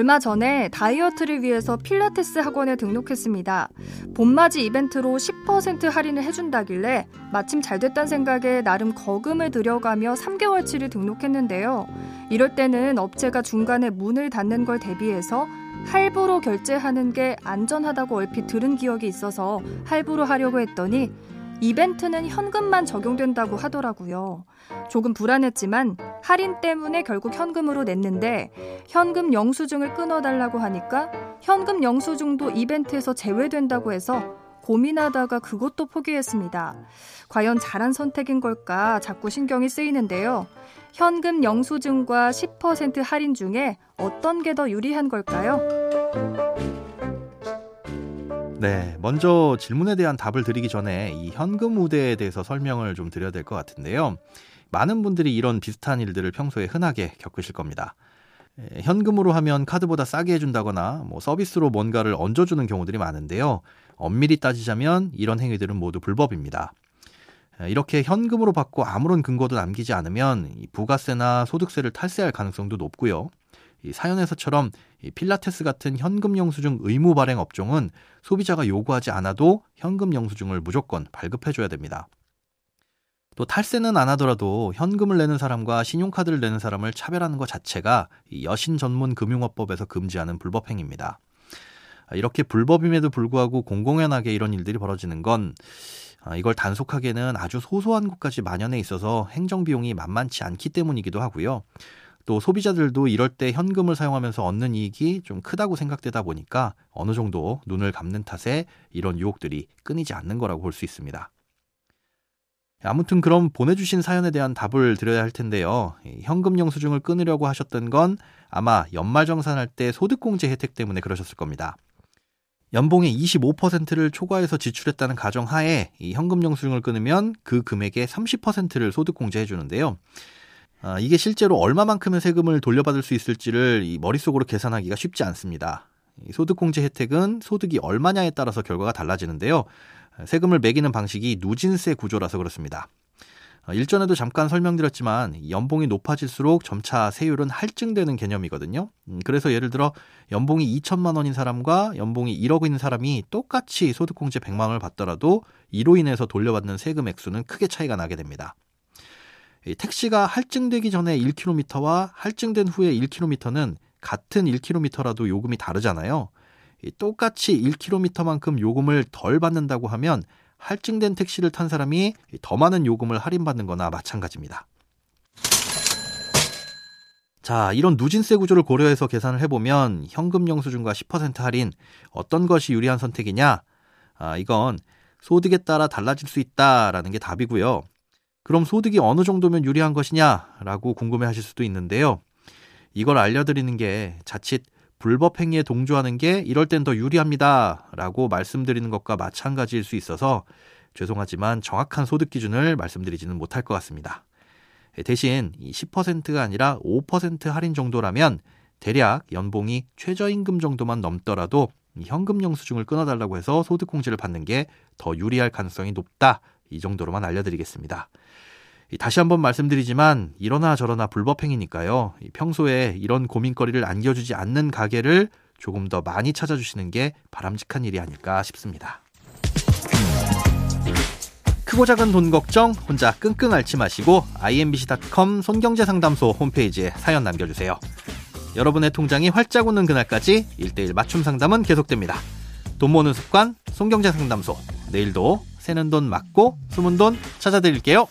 얼마 전에 다이어트를 위해서 필라테스 학원에 등록했습니다. 봄맞이 이벤트로 10% 할인을 해준다길래 마침 잘 됐단 생각에 나름 거금을 들여가며 3개월치를 등록했는데요. 이럴 때는 업체가 중간에 문을 닫는 걸 대비해서 할부로 결제하는 게 안전하다고 얼핏 들은 기억이 있어서 할부로 하려고 했더니 이벤트는 현금만 적용된다고 하더라고요. 조금 불안했지만 할인 때문에 결국 현금으로 냈는데 현금 영수증을 끊어달라고 하니까 현금 영수증도 이벤트에서 제외된다고 해서 고민하다가 그것도 포기했습니다. 과연 잘한 선택인 걸까 자꾸 신경이 쓰이는데요. 현금 영수증과 10% 할인 중에 어떤 게 더 유리한 걸까요? 네, 먼저 질문에 대한 답을 드리기 전에 이 현금 우대에 대해서 설명을 좀 드려야 될 것 같은데요. 많은 분들이 이런 비슷한 일들을 평소에 흔하게 겪으실 겁니다. 현금으로 하면 카드보다 싸게 해준다거나 뭐 서비스로 뭔가를 얹어주는 경우들이 많은데요. 엄밀히 따지자면 이런 행위들은 모두 불법입니다. 이렇게 현금으로 받고 아무런 근거도 남기지 않으면 부가세나 소득세를 탈세할 가능성도 높고요. 이 사연에서처럼 이 필라테스 같은 현금 영수증 의무 발행 업종은 소비자가 요구하지 않아도 현금 영수증을 무조건 발급해 줘야 됩니다. 또 탈세는 안 하더라도 현금을 내는 사람과 신용카드를 내는 사람을 차별하는 것 자체가 여신 전문 금융업법에서 금지하는 불법 행위입니다. 이렇게 불법임에도 불구하고 공공연하게 이런 일들이 벌어지는 건 아, 이걸 단속하기에는 아주 소소한 곳까지 만연해 있어서 행정 비용이 만만치 않기 때문이기도 하고요. 또 소비자들도 이럴 때 현금을 사용하면서 얻는 이익이 좀 크다고 생각되다 보니까 어느 정도 눈을 감는 탓에 이런 유혹들이 끊이지 않는 거라고 볼 수 있습니다. 아무튼 그럼 보내주신 사연에 대한 답을 드려야 할 텐데요. 현금 영수증을 끊으려고 하셨던 건 아마 연말정산할 때 소득공제 혜택 때문에 그러셨을 겁니다. 연봉의 25%를 초과해서 지출했다는 가정하에 이 현금 영수증을 끊으면 그 금액의 30%를 소득공제해 주는데요. 아, 이게 실제로 얼마만큼의 세금을 돌려받을 수 있을지를 이 머릿속으로 계산하기가 쉽지 않습니다. 소득공제 혜택은 소득이 얼마냐에 따라서 결과가 달라지는데요. 세금을 매기는 방식이 누진세 구조라서 그렇습니다. 아, 일전에도 잠깐 설명드렸지만 연봉이 높아질수록 점차 세율은 할증되는 개념이거든요. 음, 그래서 예를 들어 연봉이 2천만 원인 사람과 연봉이 1억인 사람이 똑같이 소득공제 100만 원을 받더라도 이로 인해서 돌려받는 세금 액수는 크게 차이가 나게 됩니다. 택시가 할증되기 전에 1km와 할증된 후에 1km는 같은 1km라도 요금이 다르잖아요. 똑같이 1km만큼 요금을 덜 받는다고 하면 할증된 택시를 탄 사람이 더 많은 요금을 할인받는 거나 마찬가지입니다. 자, 이런 누진세 구조를 고려해서 계산을 해보면 현금 영수증과 10% 할인 어떤 것이 유리한 선택이냐? 아, 이건 소득에 따라 달라질 수 있다라는 게 답이고요. 그럼 소득이 어느 정도면 유리한 것이냐라고 궁금해 하실 수도 있는데요. 이걸 알려드리는 게 자칫 불법 행위에 동조하는 게 이럴 땐 더 유리합니다. 라고 말씀드리는 것과 마찬가지일 수 있어서 죄송하지만 정확한 소득 기준을 말씀드리지는 못할 것 같습니다. 대신 10%가 아니라 5% 할인 정도라면 대략 연봉이 최저임금 정도만 넘더라도 현금 영 수증을 끊어달라고 해서 소득공제를 받는 게 더 유리할 가능성이 높다. 이 정도로만 알려드리겠습니다. 다시 한번 말씀드리지만 이러나 저러나 불법행위니까요. 평소에 이런 고민거리를 안겨주지 않는 가게를 조금 더 많이 찾아주시는 게 바람직한 일이 아닐까 싶습니다. 크고 작은 돈 걱정 혼자 끙끙 앓지 마시고 imbc.com 손경제상담소 홈페이지에 사연 남겨주세요. 여러분의 통장이 활짝 웃는 그날까지 1대1 맞춤 상담은 계속됩니다. 돈 모으는 습관 손경제상담소 내일도 새는 돈 맞고 숨은 돈 찾아드릴게요.